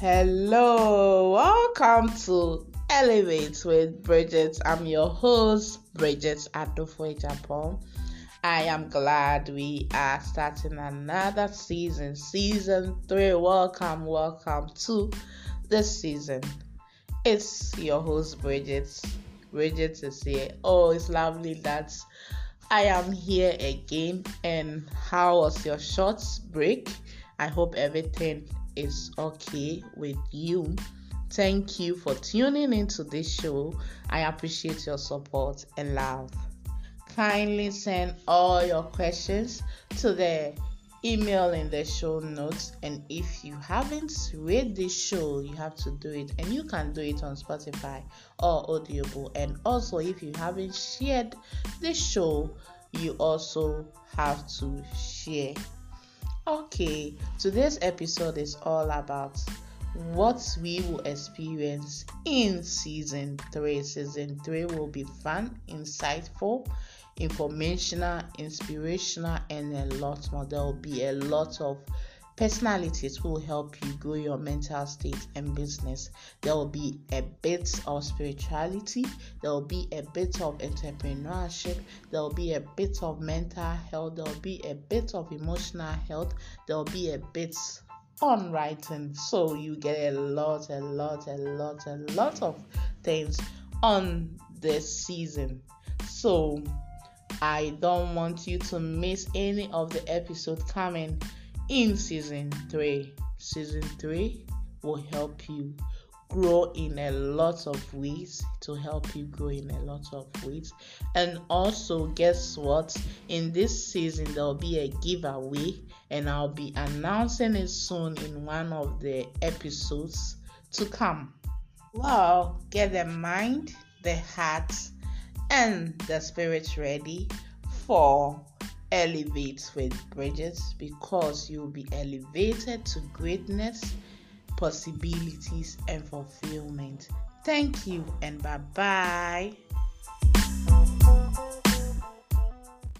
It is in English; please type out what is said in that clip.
Hello, welcome to Elevate with Brigitte. I'm your host, Brigitte Adofo Agyapong. I am glad we are starting another season, season three. Welcome, welcome to this season. It's your host, Brigitte. Brigitte is here. Oh, it's lovely that I am here again. And how was your short break? I hope everything is okay with you. Thank you for tuning into this show. I appreciate your support and love. Kindly send all your questions to the email in the show notes. And if you haven't read this show, you have to do it. And you can do it on Spotify or Audible. And also, if you haven't shared this show, you also have to share Okay, today's episode is all about what we will experience in season 3. Season 3 will be fun, insightful, informational, inspirational, and a lot more. There will be a lot of personalities will help you grow your mental state and business. There will be a bit of spirituality, there will be a bit of entrepreneurship, there will be a bit of mental health, there will be a bit of emotional health, there will be a bit on writing. So you get a lot, a lot, a lot, a lot of things on this season. So I don't want you to miss any of the episodes coming in season 3. Season 3 will help you grow in a lot of ways to help you grow in a lot of ways and also guess what in this season there'll be a giveaway and i'll be announcing it soon in one of the episodes to come well get the mind the heart and the spirit ready for elevate with Brigitte because you'll be elevated to greatness, possibilities, and fulfillment. Thank you, and bye bye.